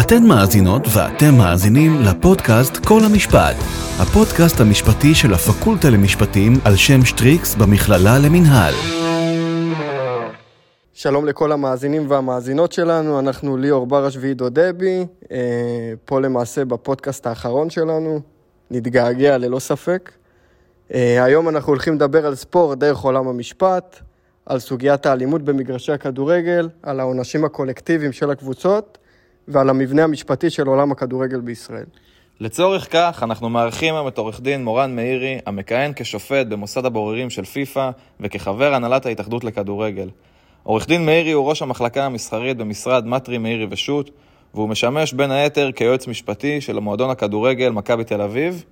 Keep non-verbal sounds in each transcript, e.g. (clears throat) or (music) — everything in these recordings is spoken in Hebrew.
אתן מאזינות ואתם מאזינים לפודקאסט כל המשפט, הפודקאסט המשפטי של הפקולטה למשפטים על שם שטריקס במכללה למינהל. שלום לכל המאזינים והמאזינות שלנו, אנחנו ליאור ברש ועידו דבי, אה, פה למעשה בפודקאסט האחרון שלנו, נתגעגע ללא ספק. אה, היום אנחנו הולכים לדבר על ספורט דרך עולם המשפט, על סוגיית האלימות במגרשי הכדורגל, על העונשים הקולקטיביים של הקבוצות ועל המבנה המשפטי של עולם הכדורגל בישראל. לצורך כך, אנחנו מארחים היום את עורך דין מורן מאירי, המכהן כשופט במוסד הבוררים של פיפ"א וכחבר הנהלת ההתאחדות לכדורגל. עורך דין מאירי הוא ראש המחלקה המסחרית במשרד מטרי מאירי ושות', והוא משמש בין היתר כיועץ משפטי של המועדון הכדורגל מכבי תל אביב,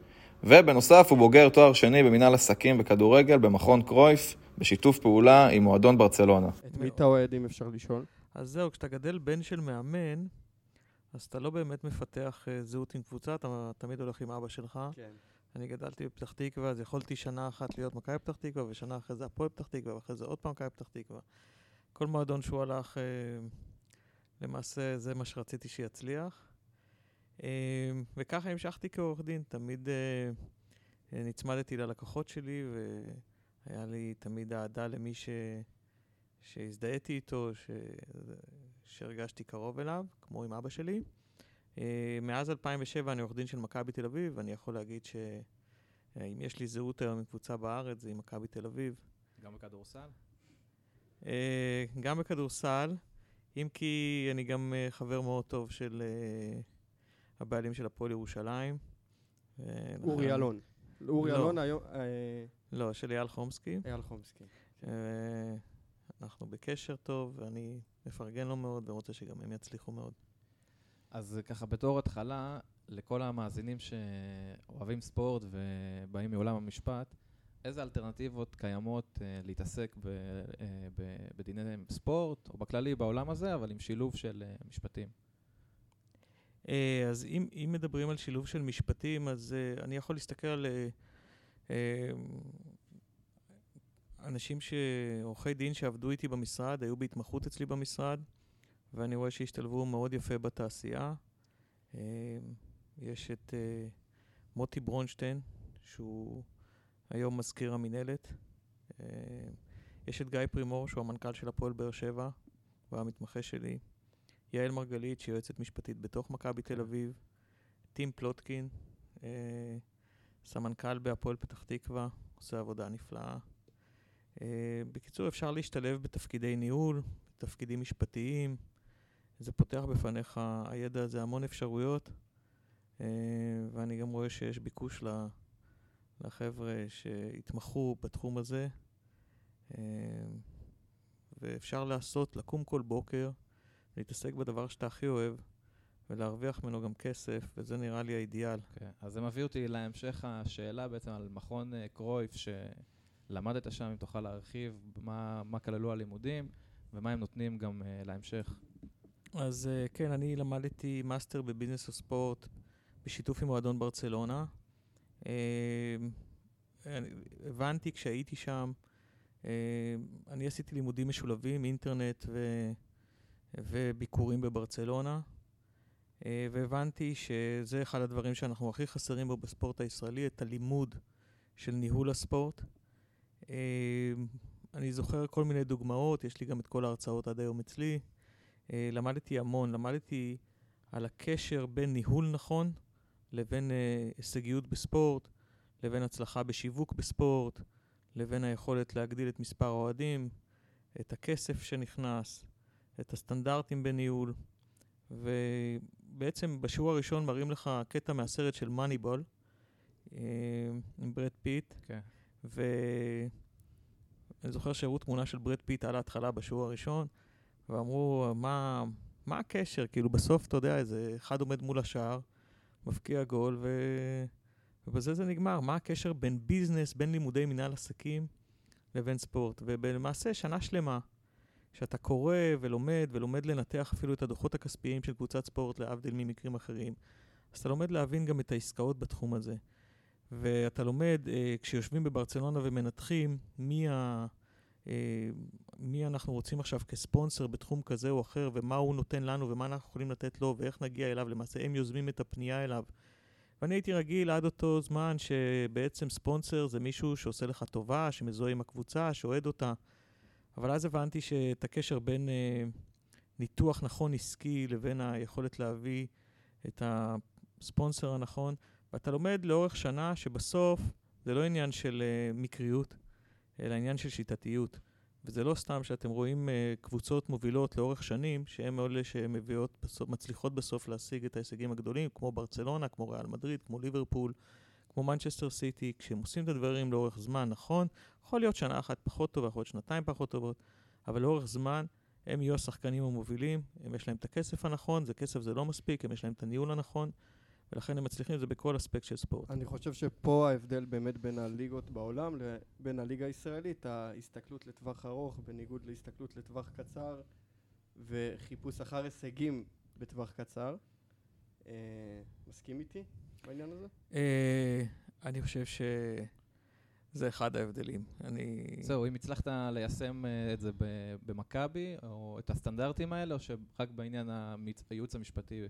ובנוסף הוא בוגר תואר שני במנהל עסקים בכדורגל במכון קרויף, בשיתוף פעולה עם מועדון ברצלונה. את מי אתה אוהד אם אפשר לשאול? אז זהו, כשאתה גדל בן של מאמן, אז אתה לא באמת מפתח uh, זהות עם קבוצה, אתה תמיד הולך עם אבא שלך. כן. אני גדלתי בפתח תקווה, אז יכולתי שנה אחת להיות מכבי פתח תקווה, ושנה אחרי זה הפועל פתח תקווה, ואחרי זה עוד פעם מכבי פתח תקווה. כל מועדון שהוא הלך, uh, למעשה זה מה שרציתי שיצליח. Uh, וככה המשכתי כעורך דין, תמיד נצמדתי ללקוחות שלי, והיה לי תמיד אהדה למי ש... שהזדהיתי איתו, ש... שהרגשתי קרוב אליו, כמו עם אבא שלי. Uh, מאז 2007 אני עורך דין של מכבי תל אביב, ואני יכול להגיד שאם יש לי זהות היום עם קבוצה בארץ, זה עם מכבי תל אביב. גם בכדורסל? Uh, גם בכדורסל, אם כי אני גם uh, חבר מאוד טוב של uh, הבעלים של הפועל ירושלים. אורי אלון. אורי לא. אלון היום... לא, של אייל חומסקי. אייל חומסקי. Uh, אנחנו בקשר טוב, ואני מפרגן לו מאוד, ורוצה שגם הם יצליחו מאוד. אז ככה בתור התחלה, לכל המאזינים שאוהבים ספורט ובאים מעולם המשפט, איזה אלטרנטיבות קיימות uh, להתעסק ב, uh, ב, בדיני ספורט, או בכללי בעולם הזה, אבל עם שילוב של uh, משפטים? Uh, אז אם, אם מדברים על שילוב של משפטים, אז uh, אני יכול להסתכל על uh, אנשים, ש... עורכי דין שעבדו איתי במשרד, היו בהתמחות אצלי במשרד, ואני רואה שהשתלבו מאוד יפה בתעשייה. Uh, יש את uh, מוטי ברונשטיין, שהוא היום מזכיר המינהלת. Uh, יש את גיא פרימור, שהוא המנכ"ל של הפועל באר שבע, הוא המתמחה שלי. יעל מרגלית, שהיא יועצת משפטית בתוך מכבי תל אביב. טים פלוטקין, uh, סמנכ"ל בהפועל פתח תקווה, עושה עבודה נפלאה. Uh, בקיצור, אפשר להשתלב בתפקידי ניהול, בתפקידים משפטיים. זה פותח בפניך, הידע הזה, המון אפשרויות, uh, ואני גם רואה שיש ביקוש לחבר'ה שהתמחו בתחום הזה, uh, ואפשר לעשות, לקום כל בוקר, להתעסק בדבר שאתה הכי אוהב, ולהרוויח ממנו גם כסף, וזה נראה לי האידיאל. Okay. כן, אז זה מביא אותי להמשך השאלה בעצם על מכון uh, קרויף, שלמדת שם, אם תוכל להרחיב מה, מה כללו הלימודים, ומה הם נותנים גם uh, להמשך. אז uh, כן, אני למדתי master ב business וספורט בשיתוף עם מועדון ברצלונה. Uh, הבנתי כשהייתי שם, uh, אני עשיתי לימודים משולבים, אינטרנט ו... וביקורים בברצלונה, והבנתי שזה אחד הדברים שאנחנו הכי חסרים בו בספורט הישראלי, את הלימוד של ניהול הספורט. Uh, אני זוכר כל מיני דוגמאות, יש לי גם את כל ההרצאות עד היום אצלי. Uh, למדתי המון, למדתי על הקשר בין ניהול נכון לבין הישגיות בספורט, לבין הצלחה בשיווק בספורט, לבין היכולת להגדיל את מספר האוהדים, את הכסף שנכנס, את הסטנדרטים בניהול. ובעצם בשיעור הראשון מראים לך קטע מהסרט של Moneyball, uh, עם ברד פיט. כן. ואני זוכר שהראו תמונה של ברד פיט על ההתחלה בשיעור הראשון, ואמרו, מה, מה הקשר? כאילו, בסוף, אתה יודע, איזה אחד עומד מול השער, מפקיע גול, ו... ובזה זה נגמר. מה הקשר בין ביזנס, בין לימודי מנהל עסקים לבין ספורט? ולמעשה, שנה שלמה, שאתה קורא ולומד, ולומד לנתח אפילו את הדוחות הכספיים של קבוצת ספורט, להבדיל ממקרים אחרים, אז אתה לומד להבין גם את העסקאות בתחום הזה. ואתה לומד, אה, כשיושבים בברצלונה ומנתחים, מי אה, מי אנחנו רוצים עכשיו כספונסר בתחום כזה או אחר, ומה הוא נותן לנו ומה אנחנו יכולים לתת לו, ואיך נגיע אליו. למעשה הם יוזמים את הפנייה אליו. ואני הייתי רגיל עד אותו זמן שבעצם ספונסר זה מישהו שעושה לך טובה, שמזוהה עם הקבוצה, שאוהד אותה. אבל אז הבנתי שאת הקשר בין אה, ניתוח נכון עסקי לבין היכולת להביא את הספונסר הנכון, ואתה לומד לאורך שנה שבסוף זה לא עניין של אה, מקריות, אלא עניין של שיטתיות. וזה לא סתם שאתם רואים uh, קבוצות מובילות לאורך שנים, שהן אלה שמביאות, בסוף, מצליחות בסוף להשיג את ההישגים הגדולים, כמו ברצלונה, כמו ריאל מדריד, כמו ליברפול, כמו מנצ'סטר סיטי, כשהם עושים את הדברים לאורך זמן, נכון, יכול להיות שנה אחת פחות טובה, יכול להיות שנתיים פחות טובות, אבל לאורך זמן הם יהיו השחקנים המובילים, הם יש להם את הכסף הנכון, זה כסף זה לא מספיק, הם יש להם את הניהול הנכון, ולכן הם מצליחים את זה בכל אספקט של ספורט. אני חושב שפה ההבדל באמת בין הליגות בעולם לבין הליגה הישראלית, ההסתכלות לטווח ארוך, בניגוד להסתכלות לטווח קצר, וחיפוש אחר הישגים בטווח קצר. אה, מסכים איתי בעניין הזה? אה, אני חושב שזה אחד ההבדלים. אני... זהו, אם הצלחת ליישם אה, את זה במכבי, או את הסטנדרטים האלה, או שרק בעניין הייעוץ המשפטי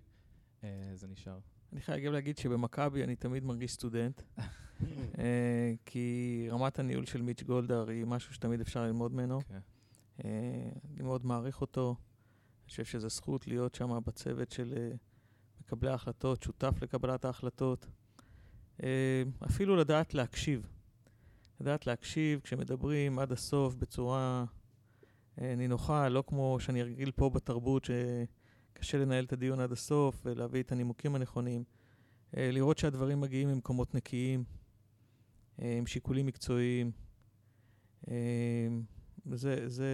זה נשאר? אני חייב להגיד שבמכבי אני תמיד מרגיש סטודנט, (laughs) אה, כי רמת הניהול של מיץ' גולדהר היא משהו שתמיד אפשר ללמוד ממנו. Okay. כן. אה, אני מאוד מעריך אותו. אני חושב שזו זכות להיות שם בצוות של אה, מקבלי ההחלטות, שותף לקבלת ההחלטות. אפילו לדעת להקשיב. לדעת להקשיב כשמדברים עד הסוף בצורה נינוחה, לא כמו שאני רגיל פה בתרבות, ש... קשה לנהל את הדיון עד הסוף ולהביא את הנימוקים הנכונים. אה, לראות שהדברים מגיעים ממקומות נקיים, אה, עם שיקולים מקצועיים. אה, זה, זה,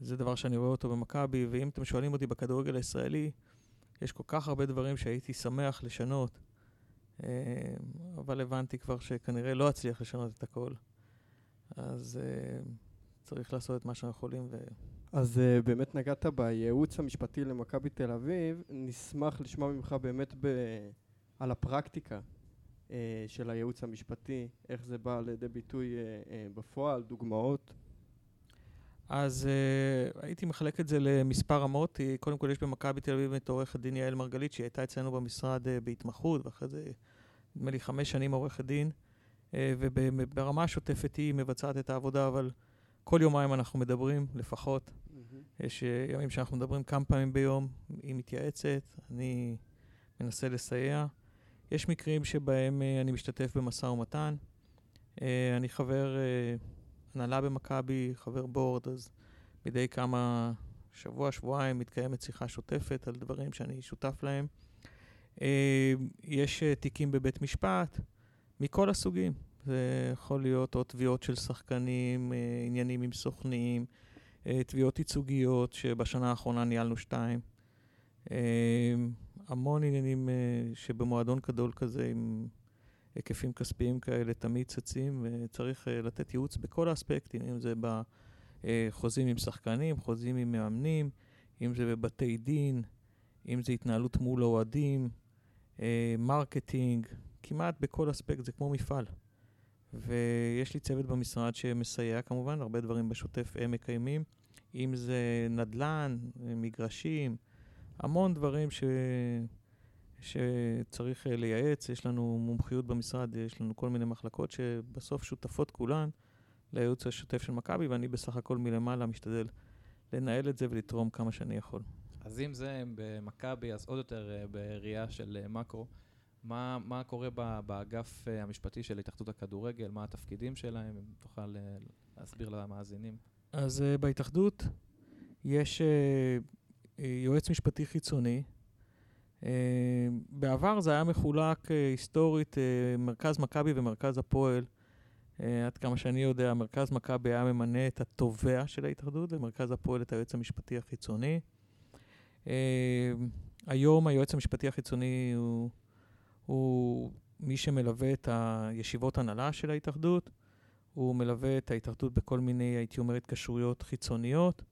זה דבר שאני רואה אותו במכבי, ואם אתם שואלים אותי בכדורגל הישראלי, יש כל כך הרבה דברים שהייתי שמח לשנות, אבל הבנתי כבר שכנראה לא אצליח לשנות את הכל. אז צריך לעשות את מה שאנחנו יכולים. ו... אז uh, באמת נגעת בייעוץ המשפטי למכבי תל אביב, נשמח לשמוע ממך באמת ב... על הפרקטיקה של הייעוץ המשפטי, איך זה בא לידי ביטוי בפועל, דוגמאות. אז uh, הייתי מחלק את זה למספר רמות. קודם כל יש במכבי תל אביב את עורכת דין יעל מרגלית, שהיא הייתה אצלנו במשרד uh, בהתמחות, ואחרי זה, נדמה לי, חמש שנים עורכת דין, uh, וברמה השוטפת היא מבצעת את העבודה, אבל כל יומיים אנחנו מדברים, לפחות. Mm-hmm. יש אה, ימים שאנחנו מדברים כמה פעמים ביום, היא מתייעצת, אני מנסה לסייע. יש מקרים שבהם uh, אני משתתף במשא ומתן. Uh, אני חבר uh, הנהלה במכבי, חבר בורד, אז מדי כמה שבוע, שבועיים מתקיימת שיחה שוטפת על דברים שאני שותף להם. Uh, יש uh, תיקים בבית משפט מכל הסוגים. זה יכול להיות או תביעות של שחקנים, אה, עניינים עם סוכנים, אה, תביעות ייצוגיות, שבשנה האחרונה ניהלנו שתיים. אה, המון עניינים שבמועדון גדול כזה עם היקפים כספיים כאלה תמיד צצים, וצריך לתת ייעוץ בכל האספקטים, אם זה בחוזים עם שחקנים, חוזים עם מאמנים, אם זה בבתי דין, אם זה התנהלות מול אוהדים, marketing, כמעט בכל אספקט, זה כמו מפעל. ויש לי צוות במשרד שמסייע כמובן, הרבה דברים בשוטף הם מקיימים, אם זה נדל"ן, מגרשים, המון דברים ש... שצריך אה, לייעץ, יש לנו מומחיות במשרד, יש לנו כל מיני מחלקות שבסוף שותפות כולן לייעוץ השוטף של מכבי, ואני בסך הכל מלמעלה משתדל לנהל את זה ולתרום כמה שאני יכול. אז אם זה במכבי, אז עוד יותר אה, בראייה של אה, מקרו. מה, מה קורה באגף המשפטי של התאחדות הכדורגל, מה התפקידים שלהם, אם תוכל להסביר למאזינים. אז בהתאחדות יש יועץ משפטי חיצוני. Uh, בעבר זה היה מחולק uh, היסטורית, uh, מרכז מכבי ומרכז הפועל. עד כמה שאני יודע, מרכז מכבי היה ממנה את התובע של ההתאחדות, ומרכז הפועל את היועץ המשפטי החיצוני. היום היועץ המשפטי החיצוני הוא הוא מי שמלווה את הישיבות הנהלה של ההתאחדות, הוא מלווה את ההתאחדות בכל מיני, הייתי אומר, התקשרויות חיצוניות.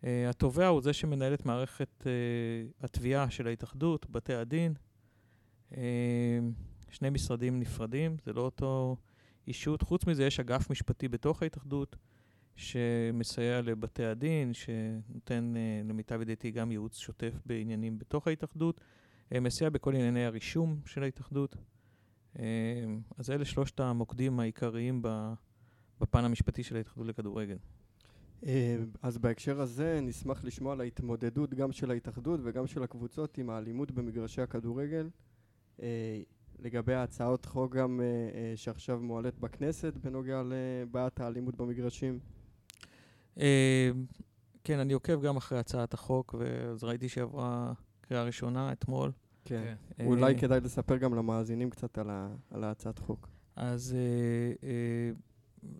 Uh, התובע הוא זה שמנהל את מערכת uh, התביעה של ההתאחדות, בתי הדין. Uh, שני משרדים נפרדים, זה לא אותו אישות. חוץ מזה, יש אגף משפטי בתוך ההתאחדות, שמסייע לבתי הדין, שנותן אה, למיטב ידיעתי גם ייעוץ שוטף בעניינים בתוך ההתאחדות, אה, מסייע בכל ענייני הרישום של ההתאחדות. אה, אז אלה שלושת המוקדים העיקריים בפן המשפטי של ההתאחדות לכדורגל. אז בהקשר הזה נשמח לשמוע על ההתמודדות גם של ההתאחדות וגם של הקבוצות עם האלימות במגרשי הכדורגל. לגבי הצעות חוק גם שעכשיו מועלית בכנסת בנוגע לבעיית האלימות במגרשים. אה, כן, אני עוקב גם אחרי הצעת החוק, ואז ראיתי שעברה קריאה ראשונה אתמול. כן, כן. אולי כדאי לספר גם למאזינים קצת על ההצעת חוק. אז אה, אה,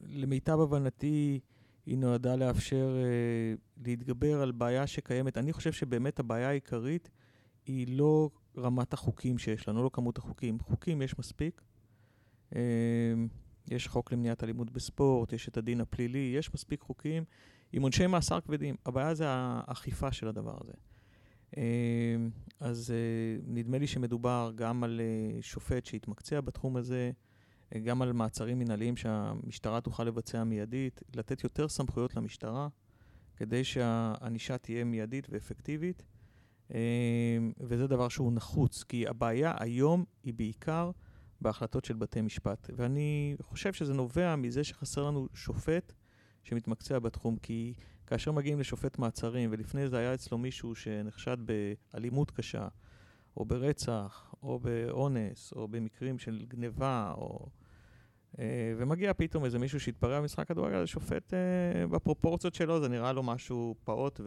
למיטב הבנתי, היא נועדה לאפשר להתגבר על בעיה שקיימת. אני חושב שבאמת הבעיה העיקרית היא לא רמת החוקים שיש לנו, לא כמות החוקים. חוקים יש מספיק. יש חוק למניעת אלימות בספורט, יש את הדין הפלילי, יש מספיק חוקים עם עונשי מאסר כבדים. הבעיה זה האכיפה של הדבר הזה. אמ, אז אה, נדמה לי שמדובר גם על אה, שופט שיתמקצע בתחום הזה, גם על מעצרים מנהליים שהמשטרה תוכל לבצע מיידית, לתת יותר סמכויות למשטרה, כדי שהענישה תהיה מיידית ואפקטיבית. אמ, וזה דבר שהוא נחוץ, כי הבעיה היום היא בעיקר בהחלטות של בתי משפט. ואני חושב שזה נובע מזה שחסר לנו שופט שמתמקצע בתחום, כי כאשר מגיעים לשופט מעצרים, ולפני זה היה אצלו מישהו שנחשד באלימות קשה, או ברצח, או באונס, או במקרים של גניבה, או... אה, ומגיע פתאום איזה מישהו שהתפרע במשחק כדורגל, שופט אה, בפרופורציות שלו, זה נראה לו משהו פעוט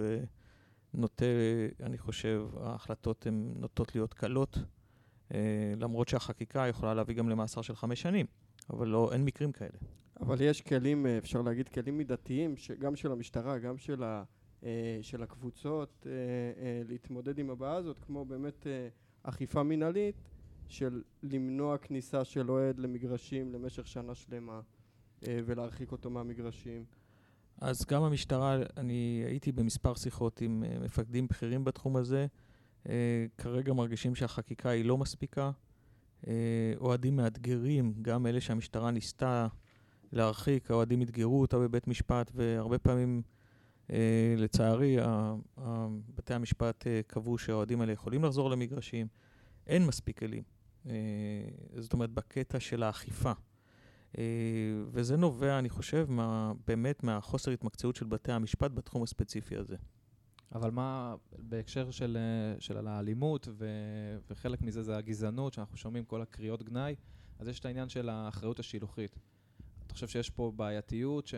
ונוטה, אני חושב, ההחלטות הן נוטות להיות קלות. אה, למרות שהחקיקה יכולה להביא גם למאסר של חמש שנים, אבל לא, אין מקרים כאלה. אבל יש כלים, אפשר להגיד, כלים מידתיים, גם של המשטרה, גם של, ה, של הקבוצות, להתמודד עם הבעיה הזאת, כמו באמת אכיפה מינהלית של למנוע כניסה של אוהד למגרשים למשך שנה שלמה ולהרחיק אותו מהמגרשים. אז גם המשטרה, אני הייתי במספר שיחות עם מפקדים בכירים בתחום הזה, אה, כרגע מרגישים שהחקיקה היא לא מספיקה. אה, אוהדים מאתגרים, גם אלה שהמשטרה ניסתה להרחיק, האוהדים אתגרו אותה בבית משפט, והרבה פעמים, אה, לצערי, בתי המשפט קבעו שהאוהדים האלה יכולים לחזור למגרשים. אין מספיק כלים. זאת אומרת, בקטע של האכיפה. וזה נובע, אני חושב, מה, באמת מהחוסר התמקצעות של בתי המשפט בתחום הספציפי הזה. אבל מה, בהקשר של, אה, של האלימות, ו, וחלק מזה זה הגזענות, שאנחנו שומעים כל הקריאות גנאי, אז יש את העניין של האחריות השילוחית. אתה חושב שיש פה בעייתיות, ש...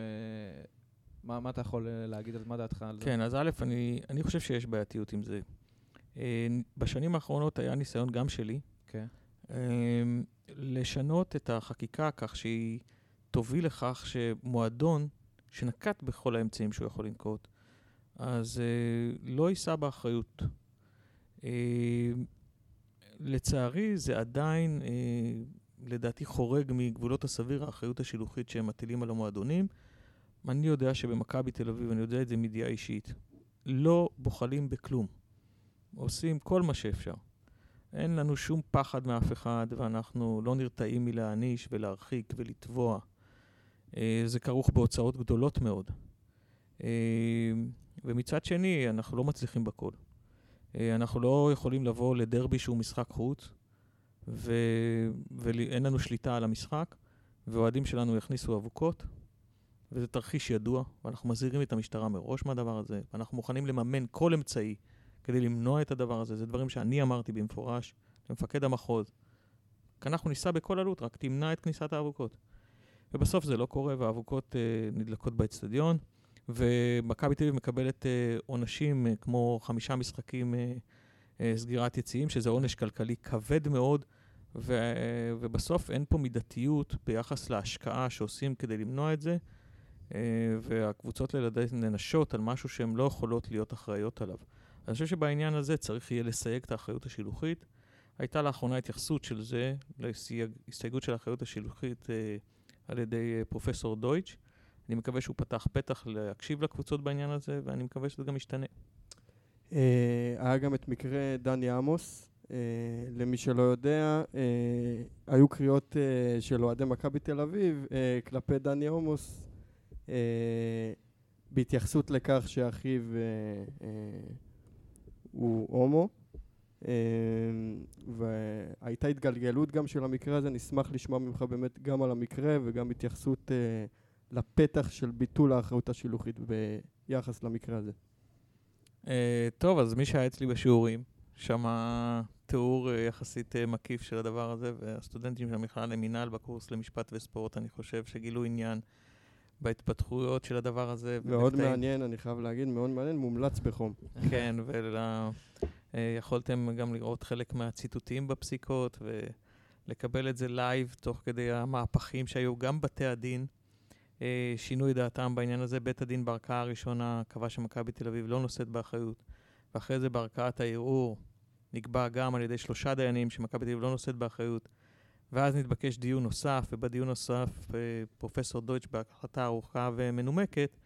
מה, מה אתה יכול אה, להגיד, מה דעתך על זה? כן, אז א', אני, אני חושב שיש בעייתיות עם זה. אה, בשנים האחרונות היה ניסיון גם שלי, כן. לשנות את החקיקה כך שהיא תוביל לכך שמועדון שנקט בכל האמצעים שהוא יכול לנקוט, אז uh, לא יישא באחריות. Uh, לצערי, זה עדיין, uh, לדעתי, חורג מגבולות הסביר, האחריות השילוחית שהם מטילים על המועדונים. אני יודע שבמכבי תל אביב, אני יודע את זה מידיעה אישית, לא בוחלים בכלום. עושים כל מה שאפשר. אין לנו שום פחד מאף אחד, ואנחנו לא נרתעים מלהעניש ולהרחיק ולתבוע. זה כרוך בהוצאות גדולות מאוד. ומצד שני, אנחנו לא מצליחים בכל. אה, אנחנו לא יכולים לבוא לדרבי שהוא משחק חוץ, ו... ואין לנו שליטה על המשחק, ואוהדים שלנו יכניסו אבוקות, וזה תרחיש ידוע, ואנחנו מזהירים את המשטרה מראש מהדבר הזה, ואנחנו מוכנים לממן כל אמצעי כדי למנוע את הדבר הזה. זה דברים שאני אמרתי במפורש למפקד המחוז. כי אנחנו ניסע בכל עלות, רק תמנע את כניסת האבוקות. ובסוף זה לא קורה, והאבוקות אה, נדלקות באצטדיון. ומכבי תל אביב מקבלת אה, עונשים אה, כמו חמישה משחקים אה, סגירת יציאים, שזה עונש כלכלי כבד מאוד, ו, ובסוף אין פה מידתיות ביחס להשקעה שעושים כדי למנוע את זה, והקבוצות לילדי ננשות על משהו שהן לא יכולות להיות אחראיות עליו. אני חושב שבעניין הזה צריך יהיה לסייג את האחריות השילוחית. הייתה לאחרונה התייחסות של זה, להסתייגות של האחריות השילוחית על ידי פרופסור דויטש. אני מקווה שהוא פתח פתח להקשיב לקבוצות בעניין הזה, ואני מקווה שזה גם ישתנה. אה, היה גם את מקרה דני עמוס. אה, למי שלא יודע, אה, היו קריאות של אוהדי מכבי תל אביב כלפי דני עמוס בהתייחסות לכך שאחיו אה, אה, הוא הומו. אה, והייתה התגלגלות גם של המקרה הזה, נשמח לשמוע ממך באמת גם על המקרה וגם התייחסות אה, לפתח של ביטול האחריות השילוחית ביחס למקרה הזה. אה, טוב, אז מי שהיה אצלי בשיעורים, שמע תיאור אה, יחסית מקיף של הדבר הזה, והסטודנטים של המכללה למינהל בקורס למשפט וספורט, אני חושב שגילו עניין בהתפתחויות של הדבר הזה. מאוד מעניין, אני חייב להגיד, מאוד מעניין, מומלץ בחום. (laughs) כן, ויכולתם גם לראות חלק מהציטוטים בפסיקות ולקבל את זה live תוך כדי המהפכים שהיו. גם בתי הדין אה, שינו את דעתם בעניין הזה. בית הדין בערכאה הראשונה קבע שמכבי תל אביב לא נושאת באחריות, ואחרי זה בערכאת הערעור נקבע גם על ידי שלושה דיינים שמכבי תל אביב לא נושאת באחריות. ואז נתבקש דיון נוסף, ובדיון נוסף אה, פרופסור דויטש בהחלטה ארוכה ומנומקת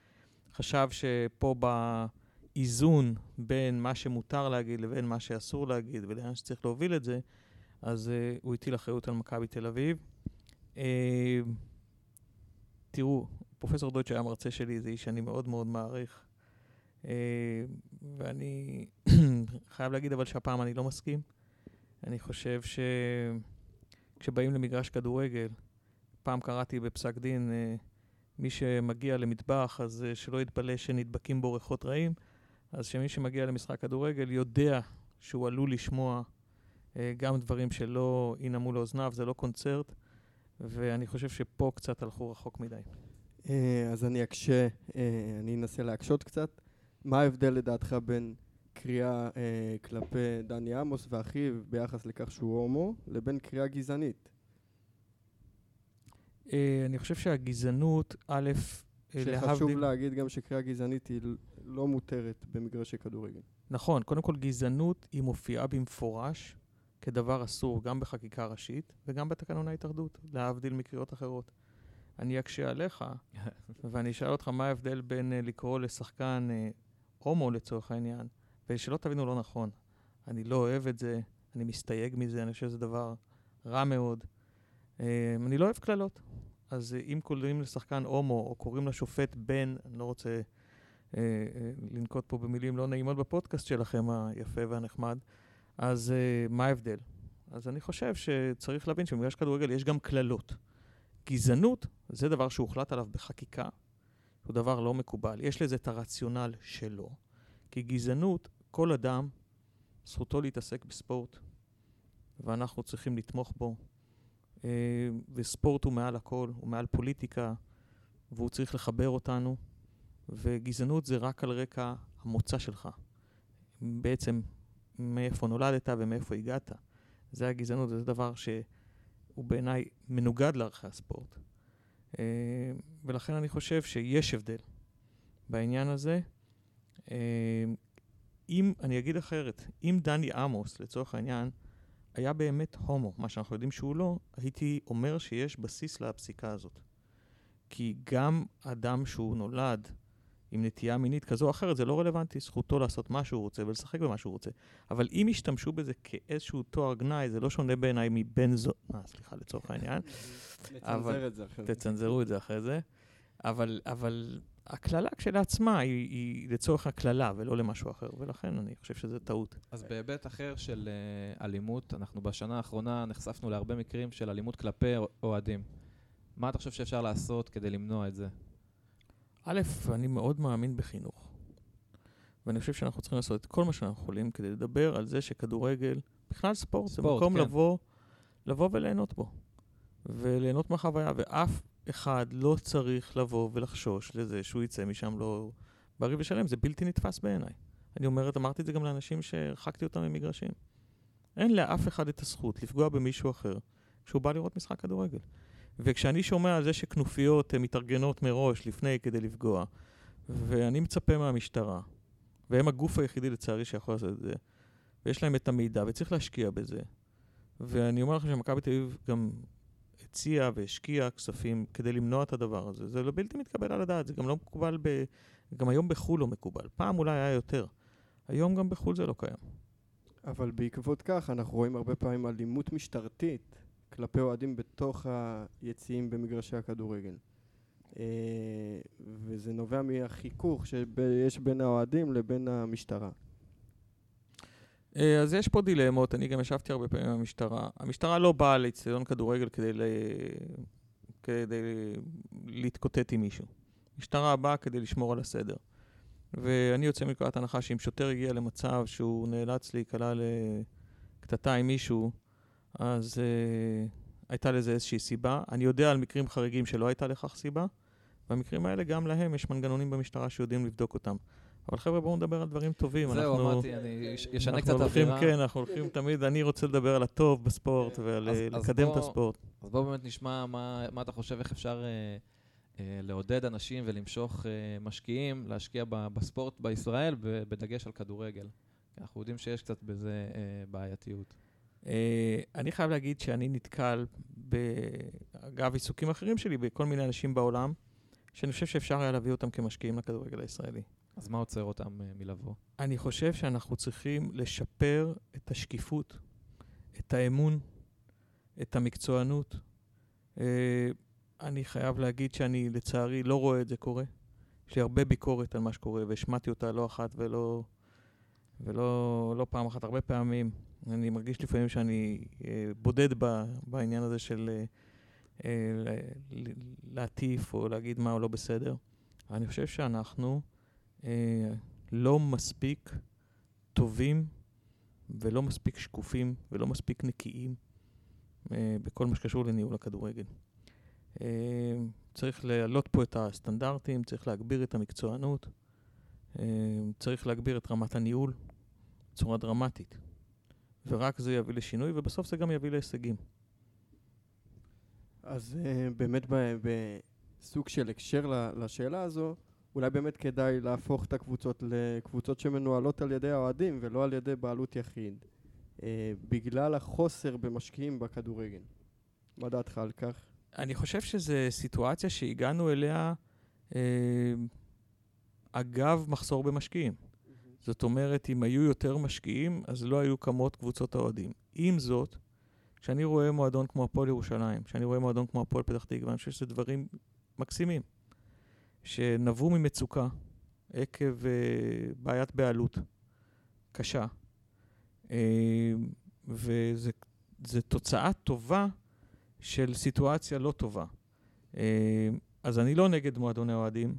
חשב שפה באיזון בין מה שמותר להגיד לבין מה שאסור להגיד ולאן שצריך להוביל את זה, אז uh, הוא הטיל אחריות על מכבי תל אביב. Uh, תראו, פרופסור דויטש היה מרצה שלי, זה איש שאני מאוד מאוד מעריך. Uh, ואני (clears throat) חייב להגיד אבל שהפעם אני לא מסכים. אני חושב שכשבאים למגרש כדורגל, פעם קראתי בפסק דין, uh, מי שמגיע למטבח, אז uh, שלא יתפלא שנדבקים בו ריחות רעים. אז שמי שמגיע למשחק כדורגל יודע שהוא עלול לשמוע uh, גם דברים שלא ינעמו לאוזניו, זה לא קונצרט, ואני חושב שפה קצת הלכו רחוק מדי. אה, אז אני אקשה, אה, אני אנסה להקשות קצת. מה ההבדל לדעתך בין קריאה אה, כלפי דני עמוס ואחיו ביחס לכך שהוא הומו, לבין קריאה גזענית? Uh, אני חושב שהגזענות, א', אה, שחשוב להגיד גם שקריאה גזענית היא לא מותרת במגרשי כדורגל. נכון, קודם כל גזענות היא מופיעה במפורש כדבר אסור גם בחקיקה ראשית וגם בתקנון ההתאחדות, להבדיל מקריאות אחרות. אני אקשה עליך, (laughs) ואני אשאל אותך מה ההבדל בין uh, לקרוא לשחקן uh, הומו לצורך העניין, ושלא תבינו לא נכון. אני לא אוהב את זה, אני מסתייג מזה, אני חושב שזה דבר רע מאוד. Uh, אני לא אוהב קללות. אז אם קוראים לשחקן הומו, או קוראים לשופט בן, אני לא רוצה אה, אה, לנקוט פה במילים לא נעימות בפודקאסט שלכם היפה והנחמד, אז אה, מה ההבדל? אז אני חושב שצריך להבין שבמגרש כדורגל יש גם קללות. גזענות זה דבר שהוחלט עליו בחקיקה, הוא דבר לא מקובל. יש לזה את הרציונל שלו, כי גזענות, כל אדם, זכותו להתעסק בספורט, ואנחנו צריכים לתמוך בו. אה, וספורט הוא מעל הכל, הוא מעל פוליטיקה, והוא צריך לחבר אותנו. וגזענות זה רק על רקע המוצא שלך. בעצם מאיפה נולדת ומאיפה הגעת. זה הגזענות, וזה דבר שהוא בעיניי מנוגד לערכי הספורט. אה, ולכן אני חושב שיש הבדל בעניין הזה. אם, אני אגיד אחרת, אם דני עמוס, לצורך העניין, היה באמת הומו, מה שאנחנו יודעים שהוא לא, הייתי אומר שיש בסיס לפסיקה הזאת. כי גם אדם שהוא נולד עם נטייה מינית כזו או אחרת, זה לא רלוונטי, זכותו לעשות מה שהוא רוצה ולשחק במה שהוא רוצה. אבל אם ישתמשו בזה כאיזשהו תואר גנאי, זה לא שונה בעיניי מבן זו... אה, סליחה, לצורך העניין. (laughs) נצנזר את זה אחרי זה. תצנזרו את זה אחרי זה. אבל, אבל הקללה כשלעצמה היא, היא לצורך הקללה ולא למשהו אחר, ולכן אני חושב שזה טעות. אז בהיבט אחר של אה, אלימות, אנחנו בשנה האחרונה נחשפנו להרבה מקרים של אלימות כלפי אוהדים. מה אתה חושב שאפשר לעשות כדי למנוע את זה? א', אני מאוד מאמין בחינוך. ואני חושב שאנחנו צריכים לעשות את כל מה שאנחנו יכולים כדי לדבר על זה שכדורגל, בכלל ספורט, זה ספורט, מקום כן. לבוא, לבוא וליהנות בו. וליהנות מהחוויה, ואף אחד לא צריך לבוא ולחשוש לזה שהוא יצא משם לא בריא ושלם, זה בלתי נתפס בעיניי. אני אומר, אמרתי את זה גם לאנשים שהרחקתי אותם ממגרשים. אין לאף אחד את הזכות לפגוע במישהו אחר כשהוא בא לראות משחק כדורגל. וכשאני שומע על זה שכנופיות אה, מתארגנות מראש לפני כדי לפגוע, ואני מצפה מהמשטרה, והם הגוף היחידי לצערי שיכול לעשות את זה, ויש להם את המידע, וצריך להשקיע בזה. ואני אומר לכם שמכבי תל אביב גם הציעה והשקיעה כספים כדי למנוע את הדבר הזה. זה לא בלתי מתקבל על הדעת, זה גם לא מקובל, ב... גם היום בחו"ל לא מקובל. פעם אולי היה יותר. היום גם בחו"ל זה לא קיים. אבל בעקבות כך אנחנו רואים הרבה פעמים אלימות משטרתית כלפי אוהדים בתוך היציעים במגרשי הכדורגל. אה, וזה נובע מהחיכוך שיש בין האוהדים לבין המשטרה. אה, אז יש פה דילמות, אני גם ישבתי הרבה פעמים עם המשטרה. המשטרה לא באה לאצטדיון כדורגל כדי, ל... כדי להתקוטט עם מישהו. המשטרה באה כדי לשמור על הסדר. ואני יוצא מנקודת הנחה שאם שוטר הגיע למצב שהוא נאלץ להיקלע לקטטה עם מישהו, אז uh, הייתה לזה איזושהי סיבה. אני יודע על מקרים חריגים שלא הייתה לכך סיבה. במקרים האלה גם להם יש מנגנונים במשטרה שיודעים לבדוק אותם. אבל חבר'ה, בואו נדבר על דברים טובים. זהו, אנחנו- אמרתי, אני אשנה קצת אווירה. כן, אנחנו הולכים תמיד, אני רוצה לדבר על הטוב בספורט אז- ולקדם אז את הספורט. אז בואו באמת נשמע מה, אתה חושב, איך אפשר אה, אה, לעודד אנשים ולמשוך אה, משקיעים להשקיע בספורט בישראל, בדגש על כדורגל. אנחנו יודעים שיש קצת בזה אה, בעייתיות. אה, אני חייב להגיד שאני נתקל, ב- אגב עיסוקים אחרים שלי, בכל מיני אנשים בעולם, שאני חושב שאפשר היה להביא אותם כמשקיעים לכדורגל הישראלי. אז מה עוצר אותם אה, מלבוא? אני חושב שאנחנו צריכים לשפר את השקיפות, את האמון, את המקצוענות. אה, אני חייב להגיד שאני לצערי לא רואה את זה קורה. יש לי הרבה ביקורת על מה שקורה, והשמעתי אותה לא אחת ולא, ולא לא פעם אחת, הרבה פעמים. אני מרגיש לפעמים שאני אה, בודד ב, בעניין הזה של אה, אה, להטיף או להגיד מה הוא לא בסדר. אני חושב שאנחנו לא מספיק טובים ולא מספיק שקופים ולא מספיק נקיים אה, בכל מה שקשור לניהול הכדורגל. אה, צריך להעלות פה את הסטנדרטים, צריך להגביר את המקצוענות, אה, צריך להגביר את רמת הניהול בצורה דרמטית. ורק זה יביא לשינוי, ובסוף זה גם יביא להישגים. אז uh, באמת בסוג של הקשר לשאלה הזו, אולי באמת כדאי להפוך את הקבוצות לקבוצות שמנוהלות על ידי האוהדים ולא על ידי בעלות יחיד, uh, בגלל החוסר במשקיעים בכדורגל. מה דעתך על כך? אני חושב שזו סיטואציה שהגענו אליה אה, אגב מחסור במשקיעים. זאת אומרת, אם היו יותר משקיעים, אז לא היו קמות קבוצות האוהדים. עם זאת, כשאני רואה מועדון כמו הפועל ירושלים, כשאני רואה מועדון כמו הפועל פתח תקווה, אני חושב שזה דברים מקסימים, שנבעו ממצוקה עקב אה, בעיית בעלות קשה, אה, וזו תוצאה טובה של סיטואציה לא טובה. אה, אז אני לא נגד מועדוני אוהדים,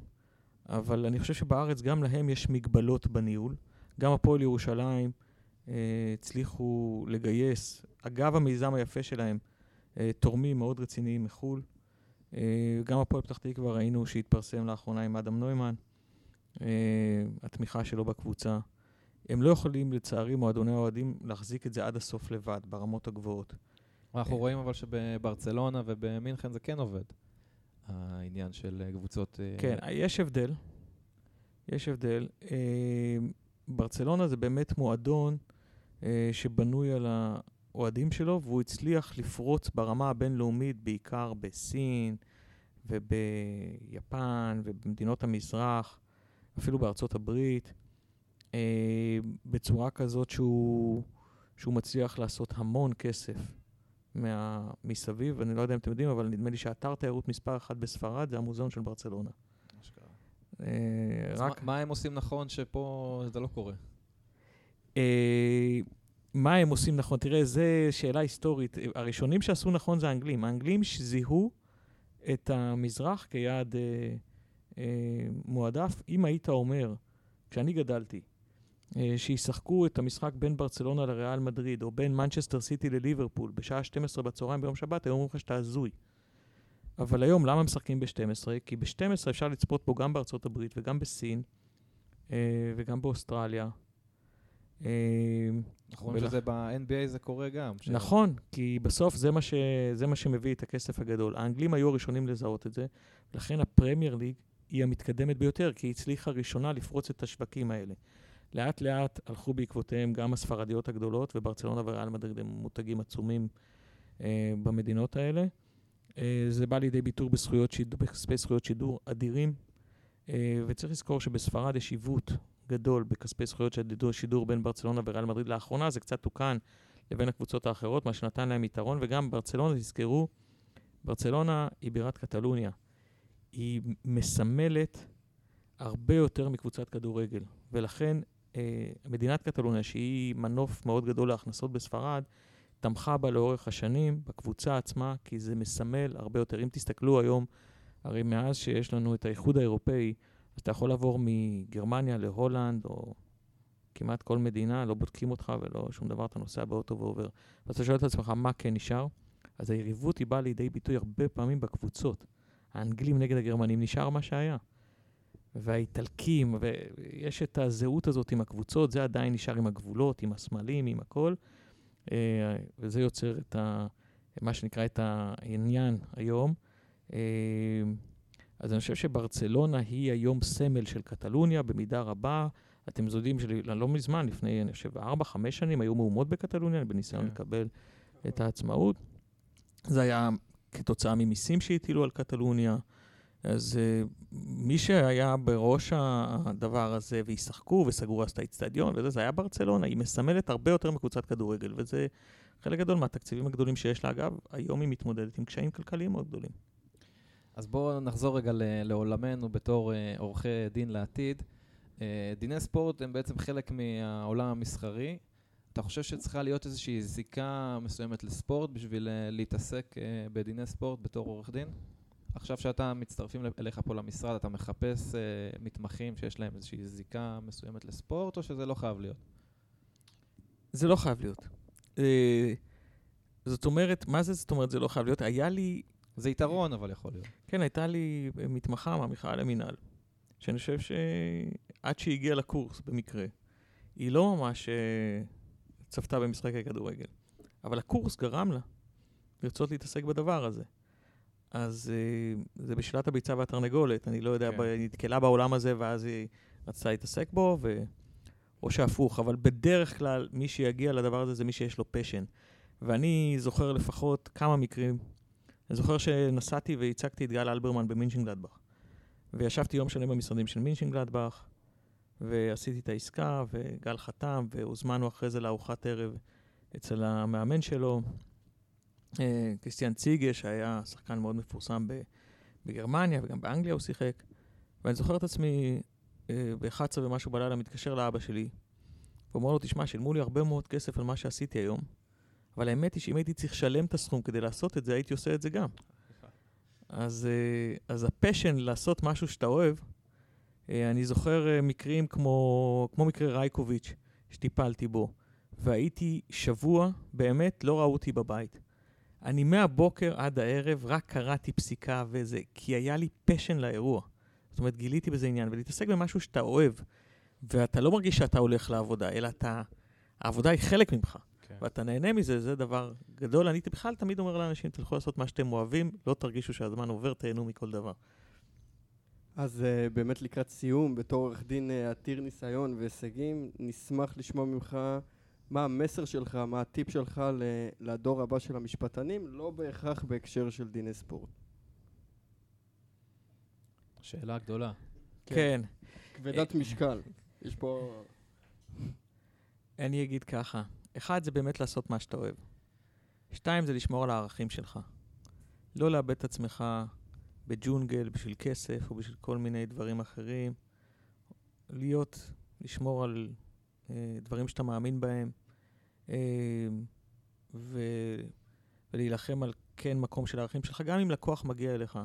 אבל אני חושב שבארץ גם להם יש מגבלות בניהול. גם הפועל ירושלים אה, הצליחו לגייס, אגב המיזם היפה שלהם, אה, תורמים מאוד רציניים מחו"ל. אה, גם הפועל פתח תקווה ראינו שהתפרסם לאחרונה עם אדם נוימן, אה, התמיכה שלו בקבוצה. הם לא יכולים, לצערי, מועדוני האוהדים, להחזיק את זה עד הסוף לבד, ברמות הגבוהות. אנחנו רואים אבל שבברצלונה ובמינכן זה כן עובד, העניין של אה, קבוצות... אה, כן, יש הבדל. יש הבדל. אה, ברצלונה זה באמת מועדון אה, שבנוי על האוהדים שלו, והוא הצליח לפרוץ ברמה הבינלאומית, בעיקר בסין וביפן ובמדינות המזרח, אפילו בארצות הברית, אה, בצורה כזאת שהוא, שהוא מצליח לעשות המון כסף מה, מסביב. אני לא יודע אם אתם יודעים, אבל נדמה לי שאתר תיירות מספר אחת בספרד זה המוזיאון של ברצלונה. אה, אז רק מה- מה הם עושים נכון שפה זה לא קורה? מה הם עושים נכון? תראה, זו שאלה היסטורית. הראשונים שעשו נכון זה האנגלים. האנגלים שזיהו את המזרח כיעד אה, אה, מועדף. אם היית אומר, כשאני גדלתי, אה, שישחקו את המשחק בין ברצלונה לריאל מדריד, או בין מנצ'סטר סיטי לליברפול, בשעה 12 בצהריים ביום שבת, היו אומרים לך שאתה הזוי. אבל היום, למה משחקים ב-12? כי ב-12 אפשר לצפות בו גם בארצות הברית וגם בסין, אה, וגם באוסטרליה. רואים ולכ- שזה ב-NBA זה קורה גם. ש- נכון, כי בסוף זה מה, ש... זה מה שמביא את הכסף הגדול. האנגלים היו הראשונים לזהות את זה, לכן הפרמייר ליג היא המתקדמת ביותר, כי היא הצליחה ראשונה לפרוץ את השווקים האלה. לאט לאט הלכו בעקבותיהם גם הספרדיות הגדולות, וברצלונה וריאל מדריד הם מותגים עצומים אה, במדינות האלה. אה, זה בא לידי ביטוי בזכויות שידור, בכספי זכויות שידור אדירים, אה, וצריך לזכור שבספרד יש עיוות גדול בכספי זכויות שידור, שידור בין ברצלונה וריאל מדריד. לאחרונה זה קצת תוקן לבין הקבוצות האחרות, מה שנתן להם יתרון, וגם ברצלונה, תזכרו, ברצלונה היא בירת קטלוניה. היא מסמלת הרבה יותר מקבוצת כדורגל. ולכן אה, מדינת קטלוניה, שהיא מנוף מאוד גדול להכנסות בספרד, תמכה בה לאורך השנים, בקבוצה עצמה, כי זה מסמל הרבה יותר. אם תסתכלו היום, הרי מאז שיש לנו את האיחוד האירופאי, אז אתה יכול לעבור מגרמניה להולנד, או כמעט כל מדינה, לא בודקים אותך ולא שום דבר, אתה נוסע באוטו ועובר. ואז אתה שואל את עצמך, מה כן נשאר? אז היריבות היא באה לידי ביטוי הרבה פעמים בקבוצות. האנגלים נגד הגרמנים נשאר מה שהיה. והאיטלקים, ויש את הזהות הזאת עם הקבוצות, זה עדיין נשאר עם הגבולות, עם הסמלים, עם הכל. אה, וזה יוצר את ה, מה שנקרא את העניין היום. אז אני חושב שברצלונה היא היום סמל של קטלוניה במידה רבה. אתם יודעים שלא מזמן, לפני, אני חושב, 4-5 שנים, היו מהומות בקטלוניה בניסיון כן. לקבל את העצמאות. זה היה כתוצאה ממיסים שהטילו על קטלוניה. אז uh, מי שהיה בראש הדבר הזה, וישחקו וסגרו אז את האיצטדיון וזה, זה היה ברצלונה. היא מסמלת הרבה יותר מקבוצת כדורגל, וזה חלק גדול מהתקציבים הגדולים שיש לה. אגב, היום היא מתמודדת עם קשיים כלכליים מאוד גדולים. אז בואו נחזור רגע לעולמנו בתור uh, עורכי דין לעתיד. Uh, דיני ספורט הם בעצם חלק מהעולם המסחרי. אתה חושב שצריכה להיות איזושהי זיקה מסוימת לספורט בשביל uh, להתעסק בדיני ספורט בתור עורך דין? עכשיו שאתה מצטרפים אליך פה למשרד, אתה מחפש מתמחים שיש להם איזושהי זיקה מסוימת לספורט, או שזה לא חייב להיות? זה לא חייב להיות. זאת אומרת, מה זה זאת אומרת זה לא חייב להיות? היה לי... זה יתרון, אבל יכול להיות. כן, הייתה לי מתמחה מהמכללה למינהל, שאני חושב שעד שהיא הגיעה לקורס, במקרה, היא לא ממש uh, צפתה במשחקי כדורגל, אבל הקורס גרם לה לרצות להתעסק בדבר הזה. אז uh, זה בשאלת הביצה והתרנגולת, אני לא יודע, כן. היא נתקלה בעולם הזה ואז היא רצתה להתעסק בו, ו... או שהפוך, אבל בדרך כלל מי שיגיע לדבר הזה זה מי שיש לו פשן. ואני זוכר לפחות כמה מקרים. אני זוכר שנסעתי והצגתי את גל אלברמן במינשנגלדבך. וישבתי יום שלם במשרדים של מינשנגלדבך, ועשיתי את העסקה, וגל חתם, והוזמנו אחרי זה לארוחת ערב אצל המאמן שלו. אה, קריסטיאן ציגה, שהיה שחקן מאוד מפורסם בגרמניה, וגם באנגליה הוא שיחק. ואני זוכר את עצמי אה, ב-11 ומשהו בלילה מתקשר לאבא שלי, ואומר לו, תשמע, שילמו לי הרבה מאוד כסף על מה שעשיתי היום, אבל האמת היא שאם הייתי צריך לשלם את הסכום כדי לעשות את זה, הייתי עושה את זה גם. אז, אה, אז הפשן לעשות משהו שאתה אוהב, אני זוכר מקרים כמו, כמו מקרה רייקוביץ', שטיפלתי בו, והייתי שבוע, באמת, לא ראו אותי בבית. אני מהבוקר עד הערב רק קראתי פסיקה וזה, כי היה לי פשן לאירוע. זאת אומרת, גיליתי בזה עניין, ולהתעסק במשהו שאתה אוהב, ואתה לא מרגיש שאתה הולך לעבודה, אלא אתה, העבודה היא חלק ממך. ואתה נהנה מזה, זה דבר גדול. אני בכלל תמיד אומר לאנשים, תלכו לעשות מה שאתם אוהבים, לא תרגישו שהזמן עובר, תהנו מכל דבר. אז uh, באמת לקראת סיום, בתור עורך דין uh, עתיר ניסיון והישגים, נשמח לשמוע ממך מה המסר שלך, מה הטיפ שלך לדור הבא של המשפטנים, לא בהכרח בהקשר של דיני ספורט. שאלה גדולה. כן. כן. כבדת משקל. יש פה... אני אגיד ככה, אחד זה באמת לעשות מה שאתה אוהב. שתיים זה לשמור על הערכים שלך. לא לאבד את עצמך בג'ונגל בשביל כסף או בשביל כל מיני דברים אחרים. להיות, לשמור על אה, דברים שאתה מאמין בהם, אה, ו... ולהילחם על כן מקום של הערכים שלך, גם אם לקוח מגיע אליך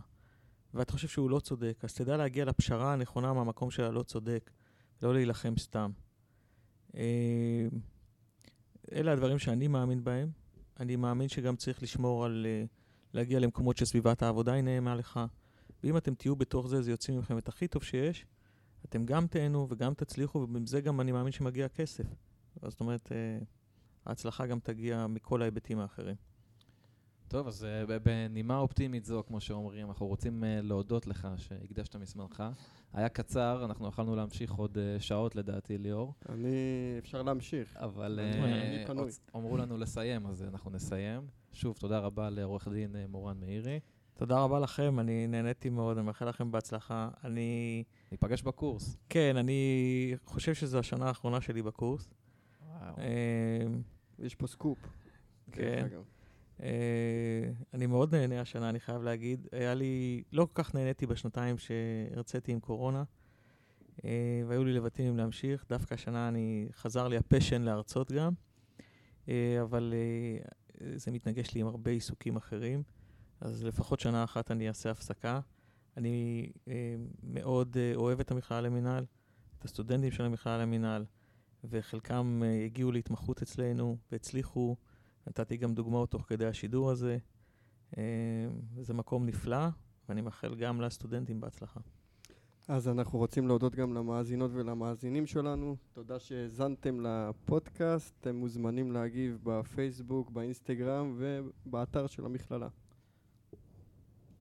ואתה חושב שהוא לא צודק, אז תדע להגיע לפשרה הנכונה מהמקום של הלא צודק, לא להילחם סתם. אה, אלה הדברים שאני מאמין בהם. אני מאמין שגם צריך לשמור על להגיע למקומות שסביבת העבודה היא נעימה לך, ואם אתם תהיו בתוך זה, זה יוצא מכם את הכי טוב שיש. אתם גם תהנו וגם תצליחו, ובזה גם אני מאמין שמגיע כסף. זאת אומרת, ההצלחה גם תגיע מכל ההיבטים האחרים. טוב, אז uh, בנימה אופטימית זו, כמו שאומרים, אנחנו רוצים uh, להודות לך שהקדשת מזמנך. היה קצר, אנחנו יכולנו להמשיך עוד uh, שעות לדעתי, ליאור. אני, אפשר להמשיך. אבל אמרו לנו לסיים, אז אנחנו נסיים. שוב, תודה רבה לעורך דין מורן מאירי. תודה רבה לכם, אני נהניתי מאוד, אני מאחל לכם בהצלחה. אני... ניפגש בקורס. כן, אני חושב שזו השנה האחרונה שלי בקורס. וואו. יש פה סקופ. כן. אה, אני מאוד נהנה השנה, אני חייב להגיד. היה לי, לא כל כך נהניתי בשנתיים שהרציתי עם קורונה, אה, והיו לי לבטים להמשיך. דווקא השנה אני, חזר לי ה passion להרצות גם, אה, אבל זה מתנגש לי עם הרבה עיסוקים אחרים, אז לפחות שנה אחת אני אעשה הפסקה. אני מאוד אוהב את המכללה למינהל, את הסטודנטים של המכללה למינהל, וחלקם הגיעו להתמחות אצלנו והצליחו. נתתי גם דוגמאות תוך כדי השידור הזה. אה, זה מקום נפלא, ואני מאחל גם לסטודנטים בהצלחה. אז אנחנו רוצים להודות גם למאזינות ולמאזינים שלנו. תודה שהאזנתם לפודקאסט. אתם מוזמנים להגיב בפייסבוק, באינסטגרם ובאתר של המכללה.